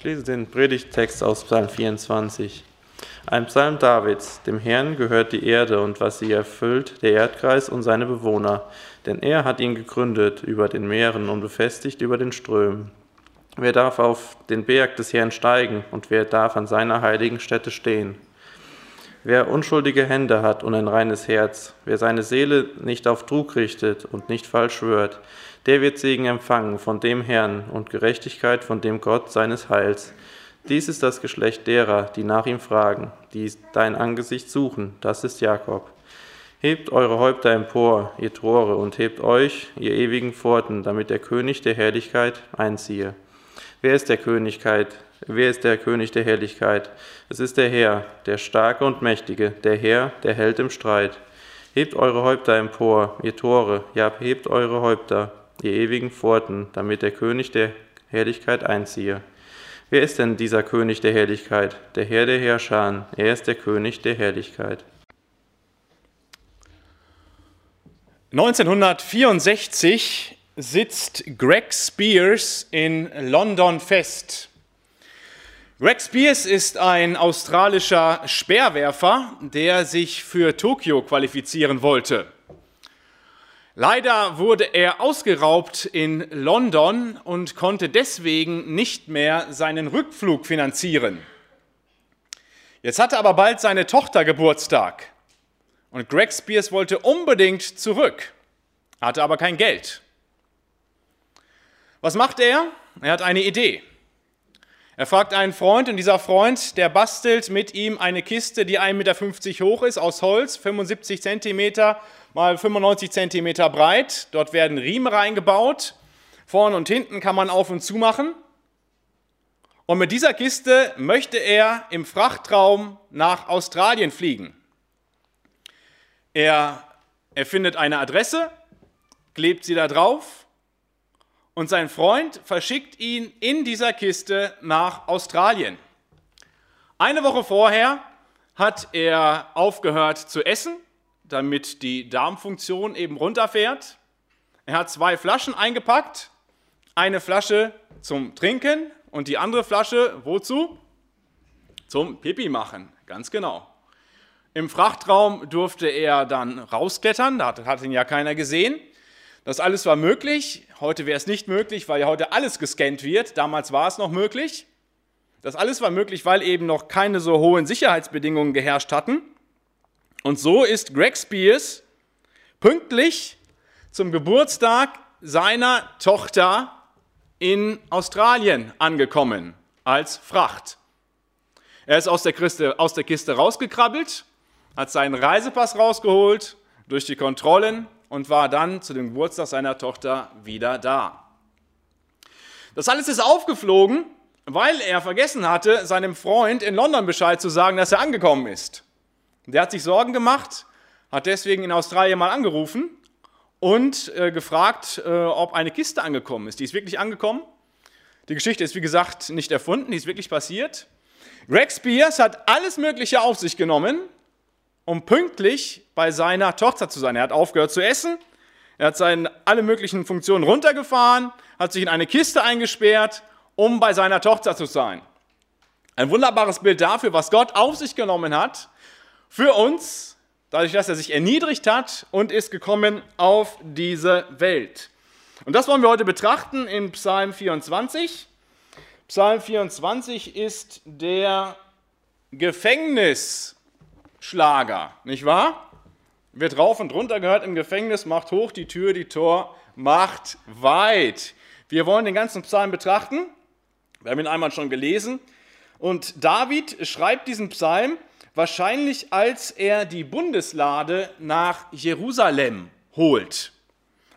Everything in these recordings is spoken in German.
Ich lese den Predigttext aus Psalm 24. Ein Psalm Davids. Dem Herrn gehört die Erde und was sie erfüllt, der Erdkreis und seine Bewohner. Denn er hat ihn gegründet über den Meeren und befestigt über den Strömen. Wer darf auf den Berg des Herrn steigen und wer darf an seiner heiligen Stätte stehen? Wer unschuldige Hände hat und ein reines Herz, wer seine Seele nicht auf Trug richtet und nicht falsch schwört, der wird Segen empfangen von dem Herrn und Gerechtigkeit von dem Gott seines Heils. Dies ist das Geschlecht derer, die nach ihm fragen, die dein Angesicht suchen, das ist Jakob. Hebt eure Häupter empor, ihr Tore, und hebt euch, ihr ewigen Pforten, damit der König der Herrlichkeit einziehe. Wer ist der Königkeit? Wer ist der König der Herrlichkeit? Es ist der Herr, der Starke und Mächtige, der Herr, der Held im Streit. Hebt eure Häupter empor, ihr Tore, ja, hebt eure Häupter, ihr ewigen Pforten, damit der König der Herrlichkeit einziehe. Wer ist denn dieser König der Herrlichkeit? Der Herr der Herrscher, er ist der König der Herrlichkeit. 1964 sitzt Greg Spears in London fest. Greg Spears ist ein australischer Speerwerfer, der sich für Tokio qualifizieren wollte. Leider wurde er ausgeraubt in London und konnte deswegen nicht mehr seinen Rückflug finanzieren. Jetzt hatte aber bald seine Tochter Geburtstag und Greg Spears wollte unbedingt zurück, hatte aber kein Geld. Was macht er? Er hat eine Idee. Er fragt einen Freund und dieser Freund, der bastelt mit ihm eine Kiste, die 1,50 Meter hoch ist, aus Holz, 75 Zentimeter mal 95 Zentimeter breit. Dort werden Riemen reingebaut. Vorne und hinten kann man auf und zu machen. Und mit dieser Kiste möchte er im Frachtraum nach Australien fliegen. Er erfindet eine Adresse, klebt sie da drauf und sein Freund verschickt ihn in dieser Kiste nach Australien. Eine Woche vorher hat er aufgehört zu essen damit die Darmfunktion eben runterfährt. Er hat zwei Flaschen eingepackt, eine Flasche zum Trinken und die andere Flasche wozu? Zum Pipi machen, ganz genau. Im Frachtraum durfte er dann rausklettern, da hat ihn ja keiner gesehen. Das alles war möglich. Heute wäre es nicht möglich, weil ja heute alles gescannt wird. Damals war es noch möglich. Das alles war möglich, weil eben noch keine so hohen Sicherheitsbedingungen geherrscht hatten. Und so ist Greg Spears pünktlich zum Geburtstag seiner Tochter in Australien angekommen als Fracht. Er ist aus der, Kiste, aus der Kiste rausgekrabbelt, hat seinen Reisepass rausgeholt, durch die Kontrollen und war dann zu dem Geburtstag seiner Tochter wieder da. Das alles ist aufgeflogen, weil er vergessen hatte, seinem Freund in London Bescheid zu sagen, dass er angekommen ist. Der hat sich Sorgen gemacht, hat deswegen in Australien mal angerufen und äh, gefragt, äh, ob eine Kiste angekommen ist. Die ist wirklich angekommen. Die Geschichte ist, wie gesagt, nicht erfunden, die ist wirklich passiert. Greg Spears hat alles Mögliche auf sich genommen, um pünktlich bei seiner Tochter zu sein. Er hat aufgehört zu essen, er hat seine, alle möglichen Funktionen runtergefahren, hat sich in eine Kiste eingesperrt, um bei seiner Tochter zu sein. Ein wunderbares Bild dafür, was Gott auf sich genommen hat, für uns, dadurch, dass er sich erniedrigt hat und ist gekommen auf diese Welt. Und das wollen wir heute betrachten in Psalm 24. Psalm 24 ist der Gefängnisschlager, nicht wahr? Wird rauf und runter gehört im Gefängnis, macht hoch die Tür, die Tor macht weit. Wir wollen den ganzen Psalm betrachten. Wir haben ihn einmal schon gelesen. Und David schreibt diesen Psalm wahrscheinlich als er die Bundeslade nach Jerusalem holt.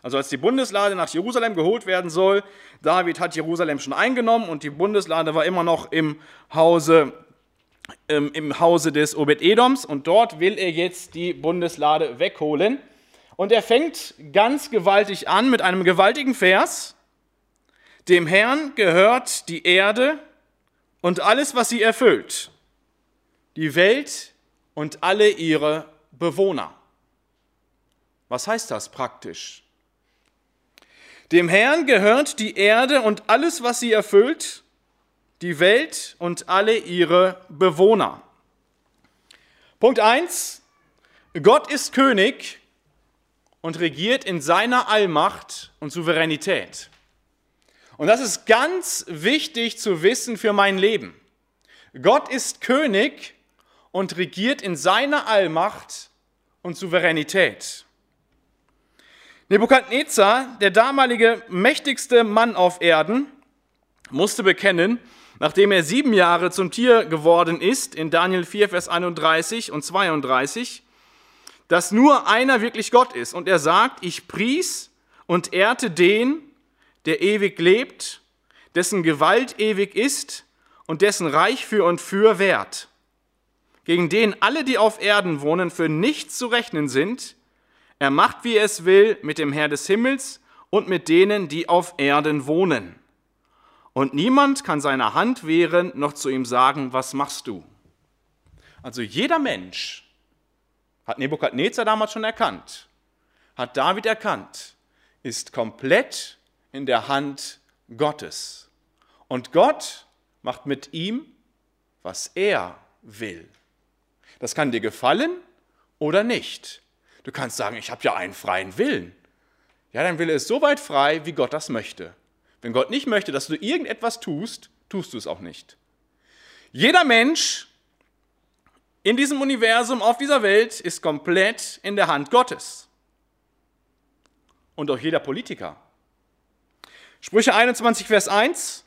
Also als die Bundeslade nach Jerusalem geholt werden soll, David hat Jerusalem schon eingenommen und die Bundeslade war immer noch im Hause, ähm, im Hause des Obed-Edoms und dort will er jetzt die Bundeslade wegholen. Und er fängt ganz gewaltig an mit einem gewaltigen Vers. Dem Herrn gehört die Erde und alles, was sie erfüllt die Welt und alle ihre Bewohner. Was heißt das praktisch? Dem Herrn gehört die Erde und alles, was sie erfüllt, die Welt und alle ihre Bewohner. Punkt 1. Gott ist König und regiert in seiner Allmacht und Souveränität. Und das ist ganz wichtig zu wissen für mein Leben. Gott ist König und regiert in seiner Allmacht und Souveränität. Nebukadnezar, der damalige mächtigste Mann auf Erden, musste bekennen, nachdem er sieben Jahre zum Tier geworden ist, in Daniel 4, Vers 31 und 32, dass nur einer wirklich Gott ist. Und er sagt, ich pries und ehrte den, der ewig lebt, dessen Gewalt ewig ist und dessen Reich für und für wert, gegen den alle, die auf Erden wohnen, für nichts zu rechnen sind. Er macht, wie er es will, mit dem Herr des Himmels und mit denen, die auf Erden wohnen. Und niemand kann seiner Hand wehren, noch zu ihm sagen, was machst du? Also jeder Mensch hat Nebukadnezar damals schon erkannt, hat David erkannt, ist komplett in der Hand Gottes. Und Gott macht mit ihm, was er will. Das kann dir gefallen oder nicht. Du kannst sagen, ich habe ja einen freien Willen. Ja, dann will er es so weit frei, wie Gott das möchte. Wenn Gott nicht möchte, dass du irgendetwas tust, tust du es auch nicht. Jeder Mensch in diesem Universum, auf dieser Welt, ist komplett in der Hand Gottes. Und auch jeder Politiker. Sprüche 21, Vers 1.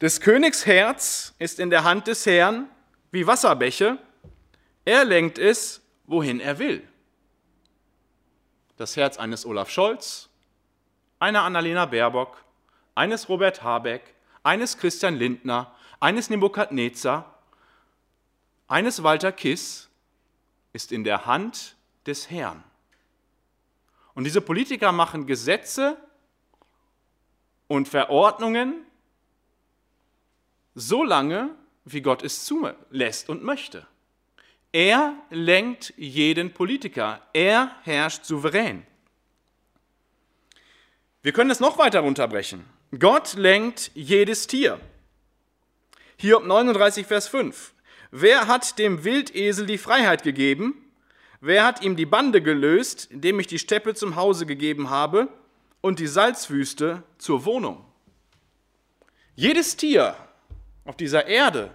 Des Königs Herz ist in der Hand des Herrn wie Wasserbäche. Er lenkt es, wohin er will. Das Herz eines Olaf Scholz, einer Annalena Baerbock, eines Robert Habeck, eines Christian Lindner, eines Nebukadnezar, eines Walter Kiss ist in der Hand des Herrn. Und diese Politiker machen Gesetze, und Verordnungen so lange, wie Gott es zulässt und möchte. Er lenkt jeden Politiker. Er herrscht souverän. Wir können es noch weiter runterbrechen. Gott lenkt jedes Tier. Hiob 39, Vers 5. Wer hat dem Wildesel die Freiheit gegeben? Wer hat ihm die Bande gelöst, indem ich die Steppe zum Hause gegeben habe? und die Salzwüste zur Wohnung. Jedes Tier auf dieser Erde,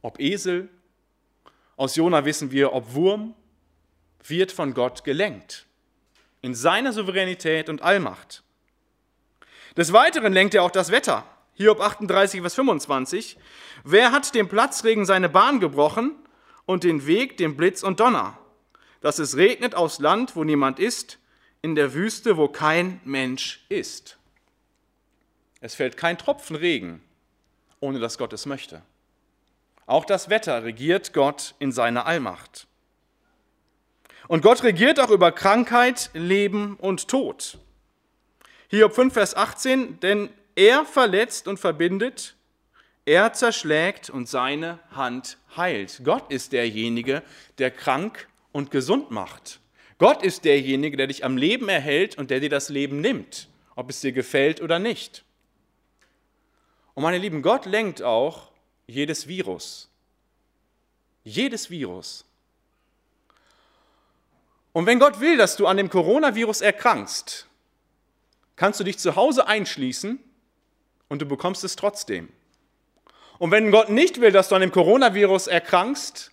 ob Esel, aus Jona wissen wir, ob Wurm, wird von Gott gelenkt. In seiner Souveränität und Allmacht. Des Weiteren lenkt er auch das Wetter. Hiob 38, Vers 25. Wer hat dem Platzregen seine Bahn gebrochen und den Weg dem Blitz und Donner, dass es regnet aufs Land, wo niemand ist, in der Wüste, wo kein Mensch ist. Es fällt kein Tropfen Regen, ohne dass Gott es möchte. Auch das Wetter regiert Gott in seiner Allmacht. Und Gott regiert auch über Krankheit, Leben und Tod. Hiob 5, Vers 18, denn er verletzt und verbindet, er zerschlägt und seine Hand heilt. Gott ist derjenige, der krank und gesund macht. Gott ist derjenige, der dich am Leben erhält und der dir das Leben nimmt, ob es dir gefällt oder nicht. Und meine Lieben, Gott lenkt auch jedes Virus. Jedes Virus. Und wenn Gott will, dass du an dem Coronavirus erkrankst, kannst du dich zu Hause einschließen und du bekommst es trotzdem. Und wenn Gott nicht will, dass du an dem Coronavirus erkrankst,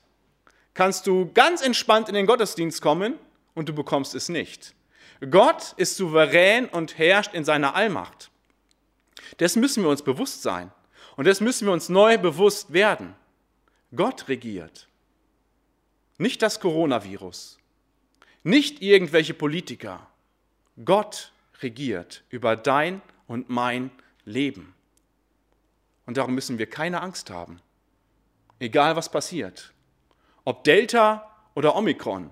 kannst du ganz entspannt in den Gottesdienst kommen und du bekommst es nicht. Gott ist souverän und herrscht in seiner Allmacht. Das müssen wir uns bewusst sein. Und das müssen wir uns neu bewusst werden. Gott regiert. Nicht das Coronavirus. Nicht irgendwelche Politiker. Gott regiert über dein und mein Leben. Und darum müssen wir keine Angst haben. Egal was passiert. Ob Delta oder Omikron.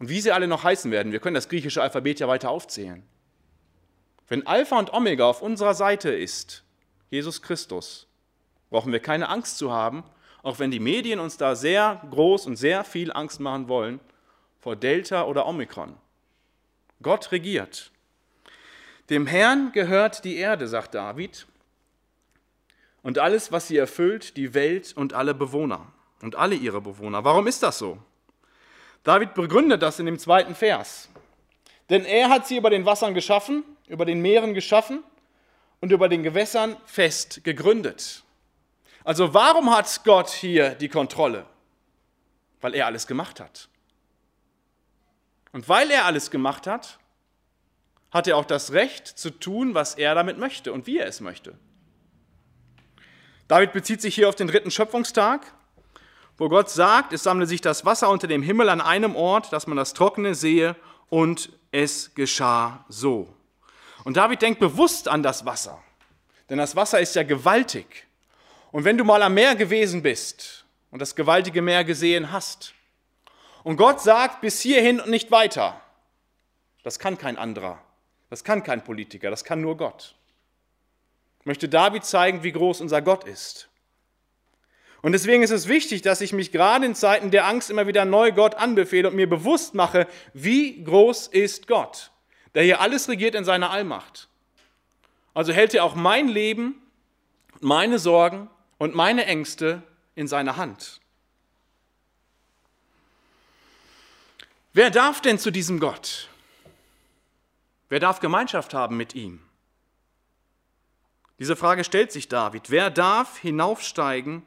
Und wie sie alle noch heißen werden, wir können das griechische Alphabet ja weiter aufzählen. Wenn Alpha und Omega auf unserer Seite ist, Jesus Christus, brauchen wir keine Angst zu haben, auch wenn die Medien uns da sehr groß und sehr viel Angst machen wollen vor Delta oder Omikron. Gott regiert. Dem Herrn gehört die Erde, sagt David. und alles, was sie erfüllt, die Welt und alle Bewohner und alle ihre Bewohner. Warum ist das so? David begründet das in dem zweiten Vers. Denn er hat sie über den Wassern geschaffen, über den Meeren geschaffen und über den Gewässern fest gegründet. Also warum hat Gott hier die Kontrolle? Weil er alles gemacht hat. Und weil er alles gemacht hat, hat er auch das Recht zu tun, was er damit möchte und wie er es möchte. David bezieht sich hier auf den dritten Schöpfungstag, wo Gott sagt, es sammle sich das Wasser unter dem Himmel an einem Ort, dass man das Trockene sehe, und es geschah so. Und David denkt bewusst an das Wasser, denn das Wasser ist ja gewaltig. Und wenn du mal am Meer gewesen bist und das gewaltige Meer gesehen hast, und Gott sagt bis hierhin und nicht weiter, das kann kein anderer, das kann kein Politiker, das kann nur Gott. Möchte David zeigen, wie groß unser Gott ist. Und deswegen ist es wichtig, dass ich mich gerade in Zeiten der Angst immer wieder neu Gott anbefehle und mir bewusst mache, wie groß ist Gott, der hier alles regiert in seiner Allmacht. Also hält er auch mein Leben, meine Sorgen und meine Ängste in seiner Hand. Wer darf denn zu diesem Gott? Wer darf Gemeinschaft haben mit ihm? Diese Frage stellt sich David. Wer darf hinaufsteigen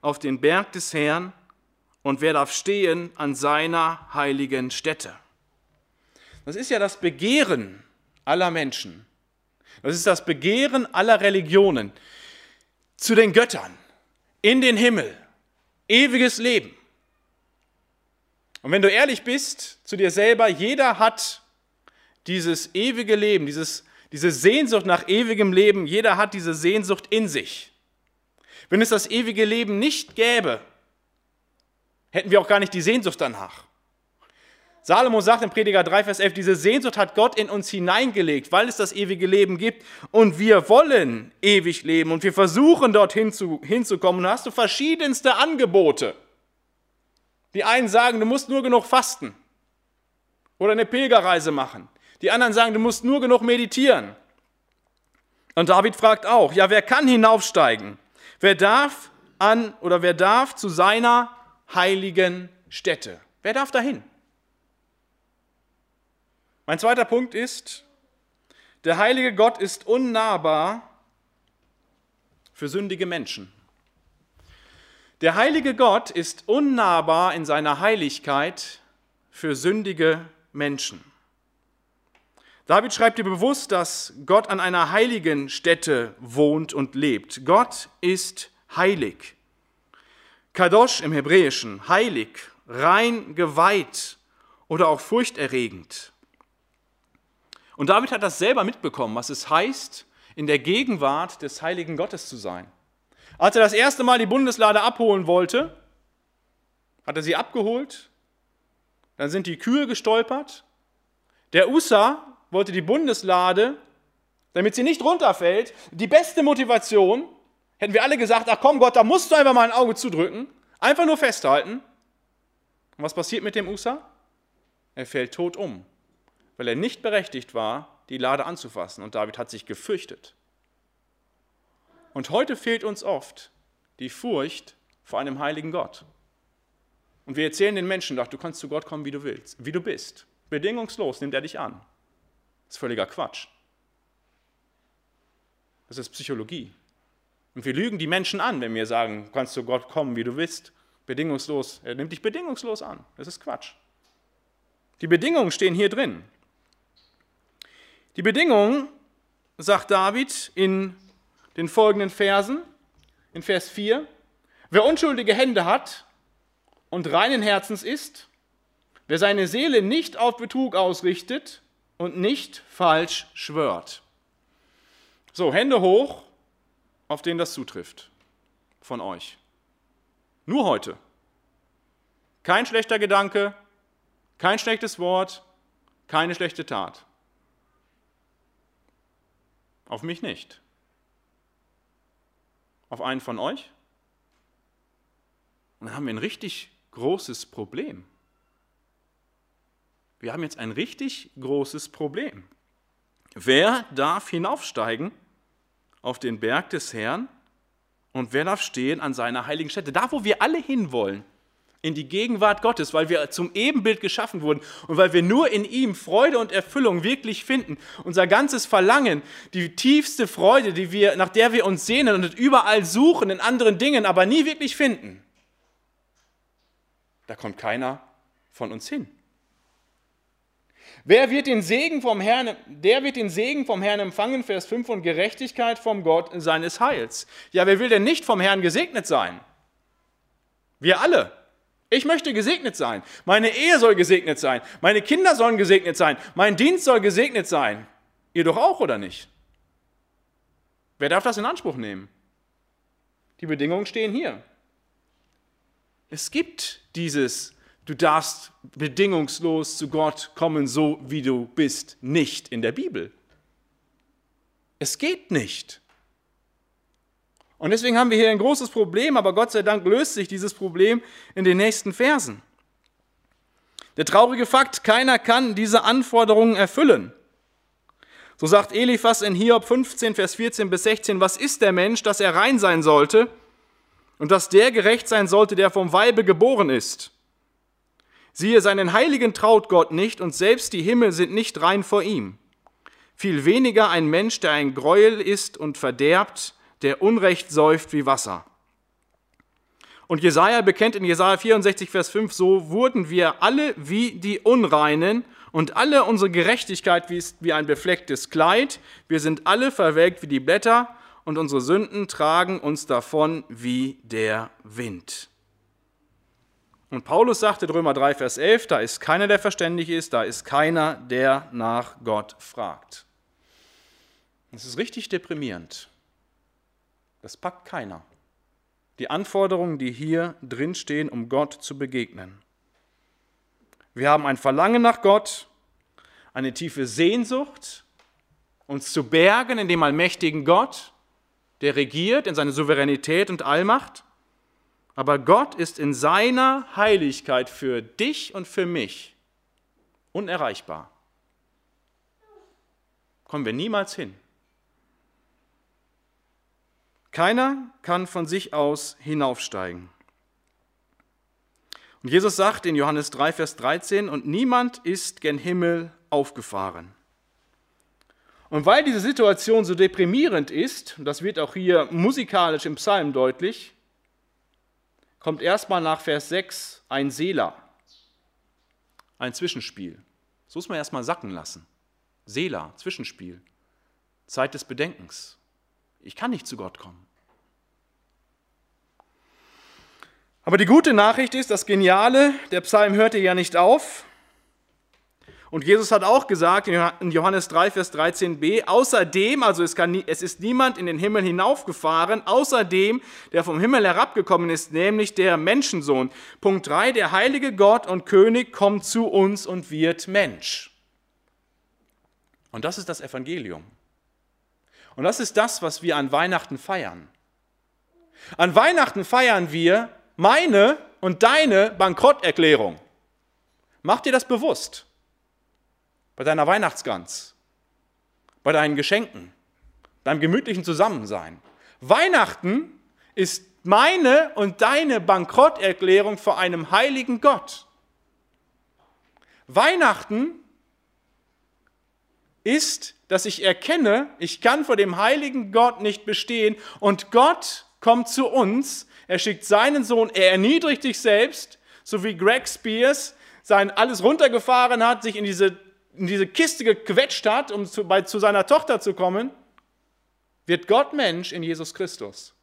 auf den Berg des Herrn und wer darf stehen an seiner heiligen Stätte? Das ist ja das Begehren aller Menschen. Das ist das Begehren aller Religionen zu den Göttern, in den Himmel, ewiges Leben. Und wenn du ehrlich bist zu dir selber, jeder hat dieses ewige Leben, dieses diese Sehnsucht nach ewigem Leben, jeder hat diese Sehnsucht in sich. Wenn es das ewige Leben nicht gäbe, hätten wir auch gar nicht die Sehnsucht danach. Salomo sagt im Prediger 3, Vers 11, diese Sehnsucht hat Gott in uns hineingelegt, weil es das ewige Leben gibt und wir wollen ewig leben und wir versuchen dorthin zu, hinzukommen. Und da hast du verschiedenste Angebote. Die einen sagen, du musst nur genug fasten oder eine Pilgerreise machen. Die anderen sagen, du musst nur genug meditieren. Und David fragt auch, ja, wer kann hinaufsteigen? Wer darf an oder wer darf zu seiner heiligen Stätte? Wer darf dahin? Mein zweiter Punkt ist, der heilige Gott ist unnahbar für sündige Menschen. Der heilige Gott ist unnahbar in seiner Heiligkeit für sündige Menschen. David schreibt dir bewusst, dass Gott an einer heiligen Stätte wohnt und lebt. Gott ist heilig. Kadosh im Hebräischen, heilig, rein, geweiht oder auch furchterregend. Und David hat das selber mitbekommen, was es heißt, in der Gegenwart des heiligen Gottes zu sein. Als er das erste Mal die Bundeslade abholen wollte, hat er sie abgeholt, dann sind die Kühe gestolpert, der Usa wollte die Bundeslade, damit sie nicht runterfällt, die beste Motivation, hätten wir alle gesagt, ach komm Gott, da musst du einfach mal ein Auge zudrücken, einfach nur festhalten. Und was passiert mit dem USA? Er fällt tot um, weil er nicht berechtigt war, die Lade anzufassen. Und David hat sich gefürchtet. Und heute fehlt uns oft die Furcht vor einem heiligen Gott. Und wir erzählen den Menschen doch, du kannst zu Gott kommen, wie du willst, wie du bist. Bedingungslos nimmt er dich an. Das ist völliger Quatsch. Das ist Psychologie. Und wir lügen die Menschen an, wenn wir sagen, kannst du Gott kommen, wie du willst, bedingungslos. Er nimmt dich bedingungslos an. Das ist Quatsch. Die Bedingungen stehen hier drin. Die Bedingungen, sagt David in den folgenden Versen, in Vers 4, wer unschuldige Hände hat und reinen Herzens ist, wer seine Seele nicht auf Betrug ausrichtet und nicht falsch schwört. So, Hände hoch, auf denen das zutrifft von euch. Nur heute. Kein schlechter Gedanke, kein schlechtes Wort, keine schlechte Tat. Auf mich nicht. Auf einen von euch? Und dann haben wir ein richtig großes Problem. Wir haben jetzt ein richtig großes Problem. Wer darf hinaufsteigen auf den Berg des Herrn Und wer darf stehen an seiner heiligen Stätte? Da, wo wir alle hinwollen in die Gegenwart Gottes, weil wir zum Ebenbild geschaffen wurden und weil wir nur in ihm Freude und Erfüllung wirklich finden. Unser ganzes Verlangen, die tiefste Freude, die wir, nach der wir uns sehnen und überall suchen in anderen Dingen, aber nie wirklich finden. Da kommt keiner von uns hin. Wer wird den Segen vom Herrn, der wird den Segen vom Herrn empfangen, Vers 5, und Gerechtigkeit vom Gott seines Heils. Ja, wer will denn nicht vom Herrn gesegnet sein? Wir alle. Ich möchte gesegnet sein. Meine Ehe soll gesegnet sein. Meine Kinder sollen gesegnet sein. Mein Dienst soll gesegnet sein. Ihr doch auch, oder nicht? Wer darf das in Anspruch nehmen? Die Bedingungen stehen hier. Es gibt dieses, du darfst bedingungslos zu Gott kommen, so wie du bist, nicht in der Bibel. Es geht nicht. Und deswegen haben wir hier ein großes Problem, aber Gott sei Dank löst sich dieses Problem in den nächsten Versen. Der traurige Fakt, keiner kann diese Anforderungen erfüllen. So sagt Eliphas in Hiob 15, Vers 14 bis 16, was ist der Mensch, dass er rein sein sollte und dass der gerecht sein sollte, der vom Weibe geboren ist? Siehe, seinen Heiligen traut Gott nicht und selbst die Himmel sind nicht rein vor ihm. Viel weniger ein Mensch, der ein Gräuel ist und verderbt, der Unrecht säuft wie Wasser. Und Jesaja bekennt in Jesaja 64, Vers 5, so wurden wir alle wie die Unreinen und alle unsere Gerechtigkeit wie, ein beflecktes Kleid. Wir sind alle verwelkt wie die Blätter und unsere Sünden tragen uns davon wie der Wind. Und Paulus sagt in Römer 3, Vers 11, da ist keiner, der verständig ist, da ist keiner, der nach Gott fragt. Das ist richtig deprimierend. Das packt keiner. Die Anforderungen, die hier drin stehen, um Gott zu begegnen. Wir haben ein Verlangen nach Gott, eine tiefe Sehnsucht, uns zu bergen in dem allmächtigen Gott, der regiert in seiner Souveränität und Allmacht. Aber Gott ist in seiner Heiligkeit für dich und für mich unerreichbar. Kommen wir niemals hin. Keiner kann von sich aus hinaufsteigen. Und Jesus sagt in Johannes 3, Vers 13, und niemand ist gen Himmel aufgefahren. Und weil diese Situation so deprimierend ist, und das wird auch hier musikalisch im Psalm deutlich, kommt erstmal nach Vers 6 ein Sela, ein Zwischenspiel. Das muss man erstmal sacken lassen. Sela, Zwischenspiel, Zeit des Bedenkens. Ich kann nicht zu Gott kommen. Aber die gute Nachricht ist, das Geniale, der Psalm hörte ja nicht auf. Und Jesus hat auch gesagt in Johannes 3, Vers 13b, außerdem, also es, kann, es ist niemand in den Himmel hinaufgefahren, außerdem, der vom Himmel herabgekommen ist, nämlich der Menschensohn. Punkt 3, der heilige Gott und König kommt zu uns und wird Mensch. Und das ist das Evangelium. Und das ist das, was wir an Weihnachten feiern. An Weihnachten feiern wir meine und deine Bankrotterklärung. Mach dir das bewusst. Bei deiner Weihnachtsgans, bei deinen Geschenken, beim gemütlichen Zusammensein. Weihnachten ist meine und deine Bankrotterklärung vor einem heiligen Gott. Weihnachten ist dass ich erkenne, ich kann vor dem heiligen Gott nicht bestehen und Gott kommt zu uns, er schickt seinen Sohn, er erniedrigt sich selbst, so wie Greg Spears sein alles runtergefahren hat, sich in diese, in diese Kiste gequetscht hat, um zu, bei, zu seiner Tochter zu kommen, wird Gott Mensch in Jesus Christus.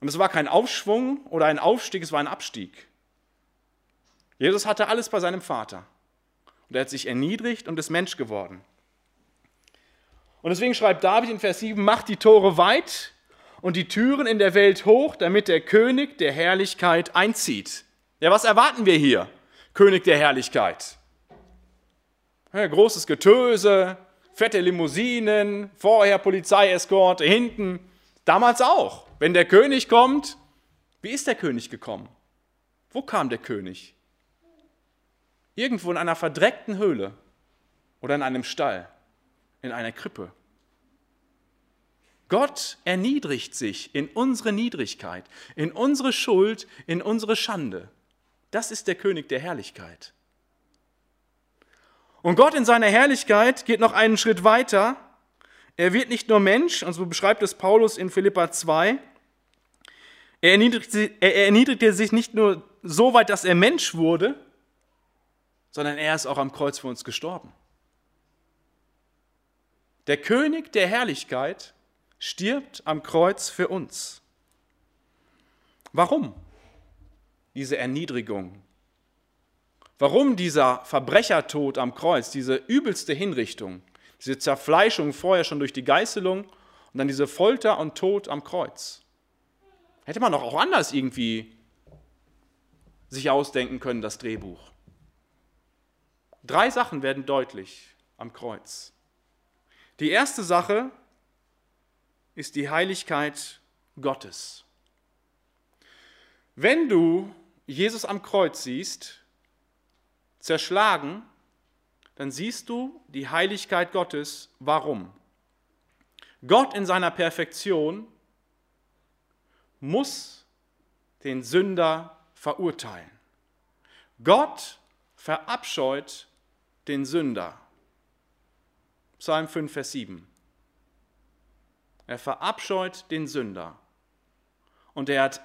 Und es war kein Aufschwung oder ein Aufstieg, es war ein Abstieg. Jesus hatte alles bei seinem Vater. Und er hat sich erniedrigt und ist Mensch geworden. Und deswegen schreibt David in Vers 7, macht die Tore weit und die Türen in der Welt hoch, damit der König der Herrlichkeit einzieht. Ja, was erwarten wir hier? König der Herrlichkeit. Ja, großes Getöse, fette Limousinen, vorher Polizeieskorte, hinten. Damals auch. Wenn der König kommt, wie ist der König gekommen? Wo kam der König? Irgendwo in einer verdreckten Höhle oder in einem Stall, in einer Krippe. Gott erniedrigt sich in unsere Niedrigkeit, in unsere Schuld, in unsere Schande. Das ist der König der Herrlichkeit. Und Gott in seiner Herrlichkeit geht noch einen Schritt weiter. Er wird nicht nur Mensch, und so beschreibt es Paulus in Philippa 2. Er erniedrigte, er erniedrigte sich nicht nur so weit, dass er Mensch wurde, sondern er ist auch am Kreuz für uns gestorben. Der König der Herrlichkeit stirbt am Kreuz für uns. Warum diese Erniedrigung? Warum dieser Verbrechertod am Kreuz, diese übelste Hinrichtung, diese Zerfleischung vorher schon durch die Geißelung und dann diese Folter und Tod am Kreuz? Hätte man doch auch anders irgendwie sich ausdenken können, das Drehbuch. Drei Sachen werden deutlich am Kreuz. Die erste Sache ist die Heiligkeit Gottes. Wenn du Jesus am Kreuz siehst, zerschlagen, dann siehst du die Heiligkeit Gottes. Warum? Gott in seiner Perfektion muss den Sünder verurteilen. Gott verabscheut den Sünder. Psalm 5, Vers 7. Er verabscheut den Sünder. Und er hat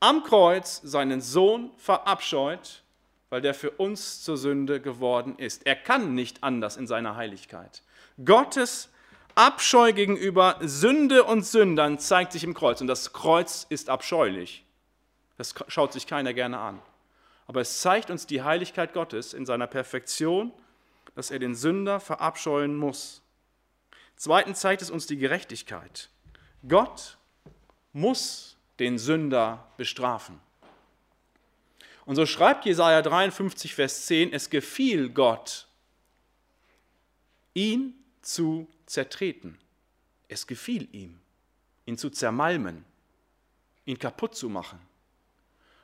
am Kreuz seinen Sohn verabscheut, weil der für uns zur Sünde geworden ist. Er kann nicht anders in seiner Heiligkeit. Gottes Abscheu gegenüber Sünde und Sündern zeigt sich im Kreuz. Und das Kreuz ist abscheulich. Das schaut sich keiner gerne an. Aber es zeigt uns die Heiligkeit Gottes in seiner Perfektion, dass er den Sünder verabscheuen muss. Zweitens zeigt es uns die Gerechtigkeit. Gott muss den Sünder bestrafen. Und so schreibt Jesaja 53, Vers 10, es gefiel Gott, ihn zu zertreten. Es gefiel ihm, ihn zu zermalmen, ihn kaputt zu machen,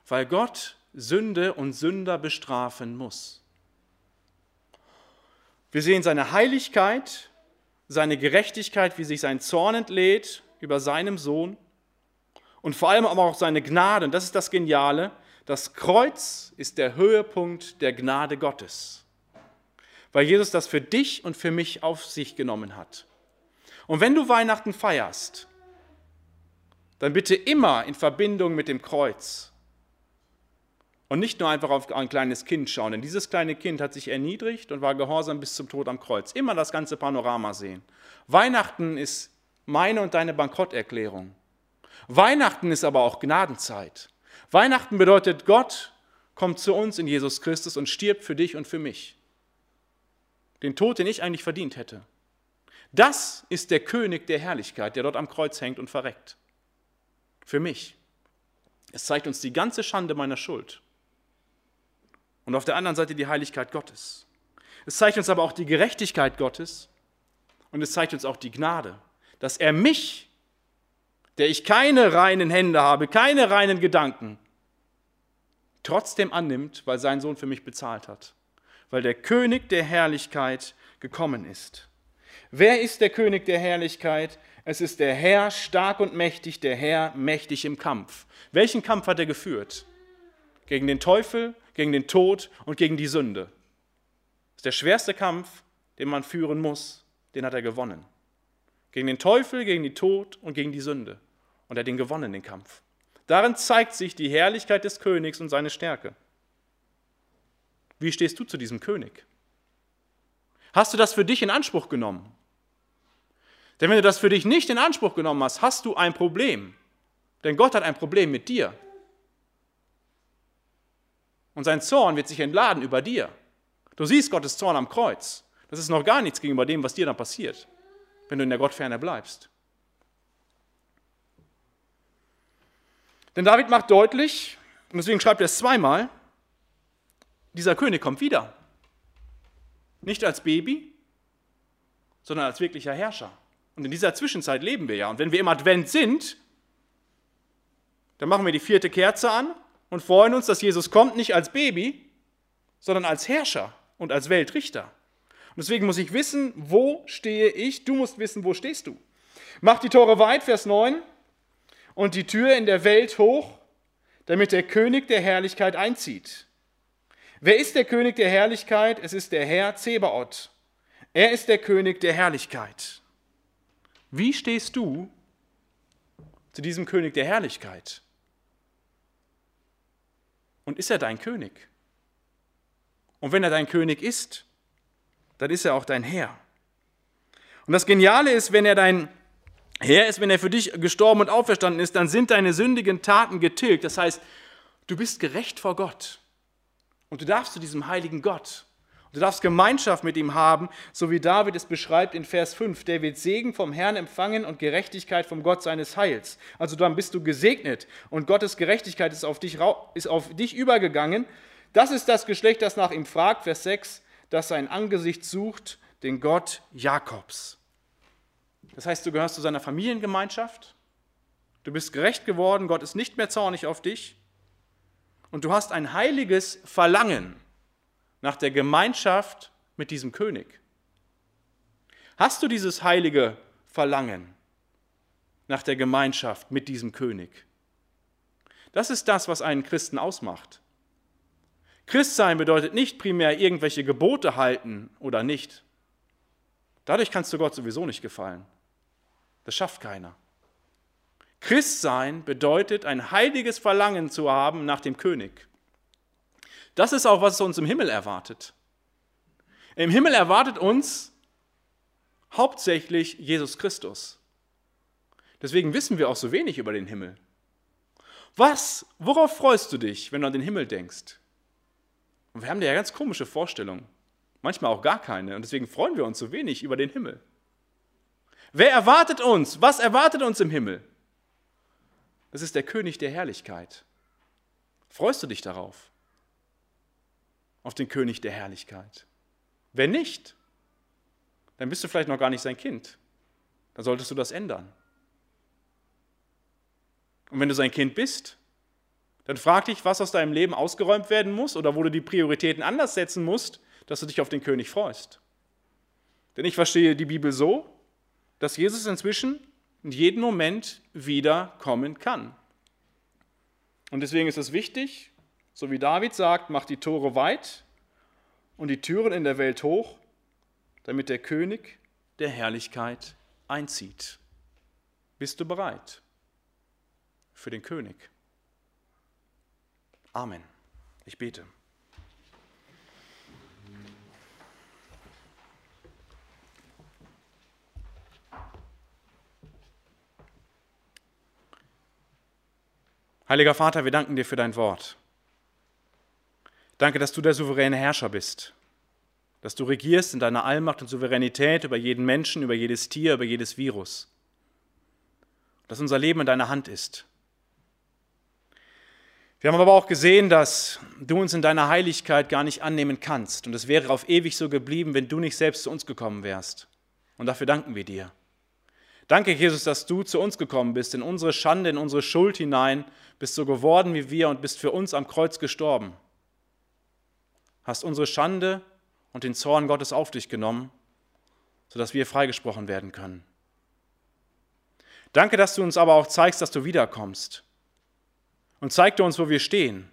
weil Gott Sünde und Sünder bestrafen muss. Wir sehen seine Heiligkeit, seine Gerechtigkeit, wie sich sein Zorn entlädt über seinem Sohn und vor allem aber auch seine Gnade. Und das ist das Geniale. Das Kreuz ist der Höhepunkt der Gnade Gottes, weil Jesus das für dich und für mich auf sich genommen hat. Und wenn du Weihnachten feierst, dann bitte immer in Verbindung mit dem Kreuz. Und nicht nur einfach auf ein kleines Kind schauen, denn dieses kleine Kind hat sich erniedrigt und war gehorsam bis zum Tod am Kreuz. Immer das ganze Panorama sehen. Weihnachten ist meine und deine Bankrotterklärung. Weihnachten ist aber auch Gnadenzeit. Weihnachten bedeutet, Gott kommt zu uns in Jesus Christus und stirbt für dich und für mich. Den Tod, den ich eigentlich verdient hätte. Das ist der König der Herrlichkeit, der dort am Kreuz hängt und verreckt. Für mich. Es zeigt uns die ganze Schande meiner Schuld. Und auf der anderen Seite die Heiligkeit Gottes. Es zeigt uns aber auch die Gerechtigkeit Gottes und es zeigt uns auch die Gnade, dass er mich, der ich keine reinen Hände habe, keine reinen Gedanken, trotzdem annimmt, weil sein Sohn für mich bezahlt hat, weil der König der Herrlichkeit gekommen ist. Wer ist der König der Herrlichkeit? Es ist der Herr stark und mächtig, der Herr mächtig im Kampf. Welchen Kampf hat er geführt? Gegen den Teufel, gegen den Tod und gegen die Sünde. Das ist der schwerste Kampf, den man führen muss, den hat er gewonnen. Gegen den Teufel, gegen den Tod und gegen die Sünde. Und er hat den gewonnen, den Kampf. Darin zeigt sich die Herrlichkeit des Königs und seine Stärke. Wie stehst du zu diesem König? Hast du das für dich in Anspruch genommen? Denn wenn du das für dich nicht in Anspruch genommen hast, hast du ein Problem. Denn Gott hat ein Problem mit dir. Und sein Zorn wird sich entladen über dir. Du siehst Gottes Zorn am Kreuz. Das ist noch gar nichts gegenüber dem, was dir dann passiert, wenn du in der Gottferne bleibst. Denn David macht deutlich, und deswegen schreibt er es zweimal, dieser König kommt wieder. Nicht als Baby, sondern als wirklicher Herrscher. Und in dieser Zwischenzeit leben wir ja. Und wenn wir im Advent sind, dann machen wir die vierte Kerze an und freuen uns, dass Jesus kommt, nicht als Baby, sondern als Herrscher und als Weltrichter. Und deswegen muss ich wissen, wo stehe ich? Du musst wissen, wo stehst du? Mach die Tore weit, Vers 9, und die Tür in der Welt hoch, damit der König der Herrlichkeit einzieht. Wer ist der König der Herrlichkeit? Es ist der Herr Zebaoth. Er ist der König der Herrlichkeit. Wie stehst du zu diesem König der Herrlichkeit? Und ist er dein König? Und wenn er dein König ist, dann ist er auch dein Herr. Und das Geniale ist, wenn er dein Herr ist, wenn er für dich gestorben und auferstanden ist, dann sind deine sündigen Taten getilgt. Das heißt, du bist gerecht vor Gott. Und du darfst zu diesem heiligen Gott. Du darfst Gemeinschaft mit ihm haben, so wie David es beschreibt in Vers 5. Der wird Segen vom Herrn empfangen und Gerechtigkeit vom Gott seines Heils. Also dann bist du gesegnet und Gottes Gerechtigkeit ist auf dich, ist auf dich übergegangen. Das ist das Geschlecht, das nach ihm fragt, Vers 6, das sein Angesicht sucht, den Gott Jakobs. Das heißt, du gehörst zu seiner Familiengemeinschaft. Du bist gerecht geworden, Gott ist nicht mehr zornig auf dich. Und du hast ein heiliges Verlangen nach der Gemeinschaft mit diesem König. Hast du dieses heilige Verlangen nach der Gemeinschaft mit diesem König? Das ist das, was einen Christen ausmacht. Christsein bedeutet nicht primär irgendwelche Gebote halten oder nicht. Dadurch kannst du Gott sowieso nicht gefallen. Das schafft keiner. Christsein bedeutet ein heiliges Verlangen zu haben nach dem König. Das ist auch, was uns im Himmel erwartet. Im Himmel erwartet uns hauptsächlich Jesus Christus. Deswegen wissen wir auch so wenig über den Himmel. Was, worauf freust du dich, wenn du an den Himmel denkst? Und wir haben da ja ganz komische Vorstellungen. Manchmal auch gar keine. Und deswegen freuen wir uns so wenig über den Himmel. Wer erwartet uns? Was erwartet uns im Himmel? Das ist der König der Herrlichkeit. Freust du dich darauf? Auf den König der Herrlichkeit? Wenn nicht, dann bist du vielleicht noch gar nicht sein Kind. Dann solltest du das ändern. Und wenn du sein Kind bist, dann frag dich, was aus deinem Leben ausgeräumt werden muss oder wo du die Prioritäten anders setzen musst, dass du dich auf den König freust. Denn ich verstehe die Bibel so, dass Jesus inzwischen in jedem Moment wieder kommen kann. Und deswegen ist es wichtig, so wie David sagt, mach die Tore weit und die Türen in der Welt hoch, damit der König der Herrlichkeit einzieht. Bist du bereit für den König? Amen. Ich bete. Heiliger Vater, wir danken dir für dein Wort. Danke, dass du der souveräne Herrscher bist, dass du regierst in deiner Allmacht und Souveränität über jeden Menschen, über jedes Tier, über jedes Virus, dass unser Leben in deiner Hand ist. Wir haben aber auch gesehen, dass du uns in deiner Heiligkeit gar nicht annehmen kannst und es wäre auf ewig so geblieben, wenn du nicht selbst zu uns gekommen wärst. Und dafür danken wir dir. Danke, Jesus, dass du zu uns gekommen bist, in unsere Schande, in unsere Schuld hinein, bist so geworden wie wir und bist für uns am Kreuz gestorben. Hast unsere Schande und den Zorn Gottes auf dich genommen, sodass wir freigesprochen werden können. Danke, dass du uns aber auch zeigst, dass du wiederkommst. Und zeigte uns, wo wir stehen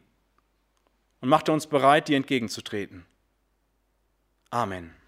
und machte uns bereit, dir entgegenzutreten. Amen.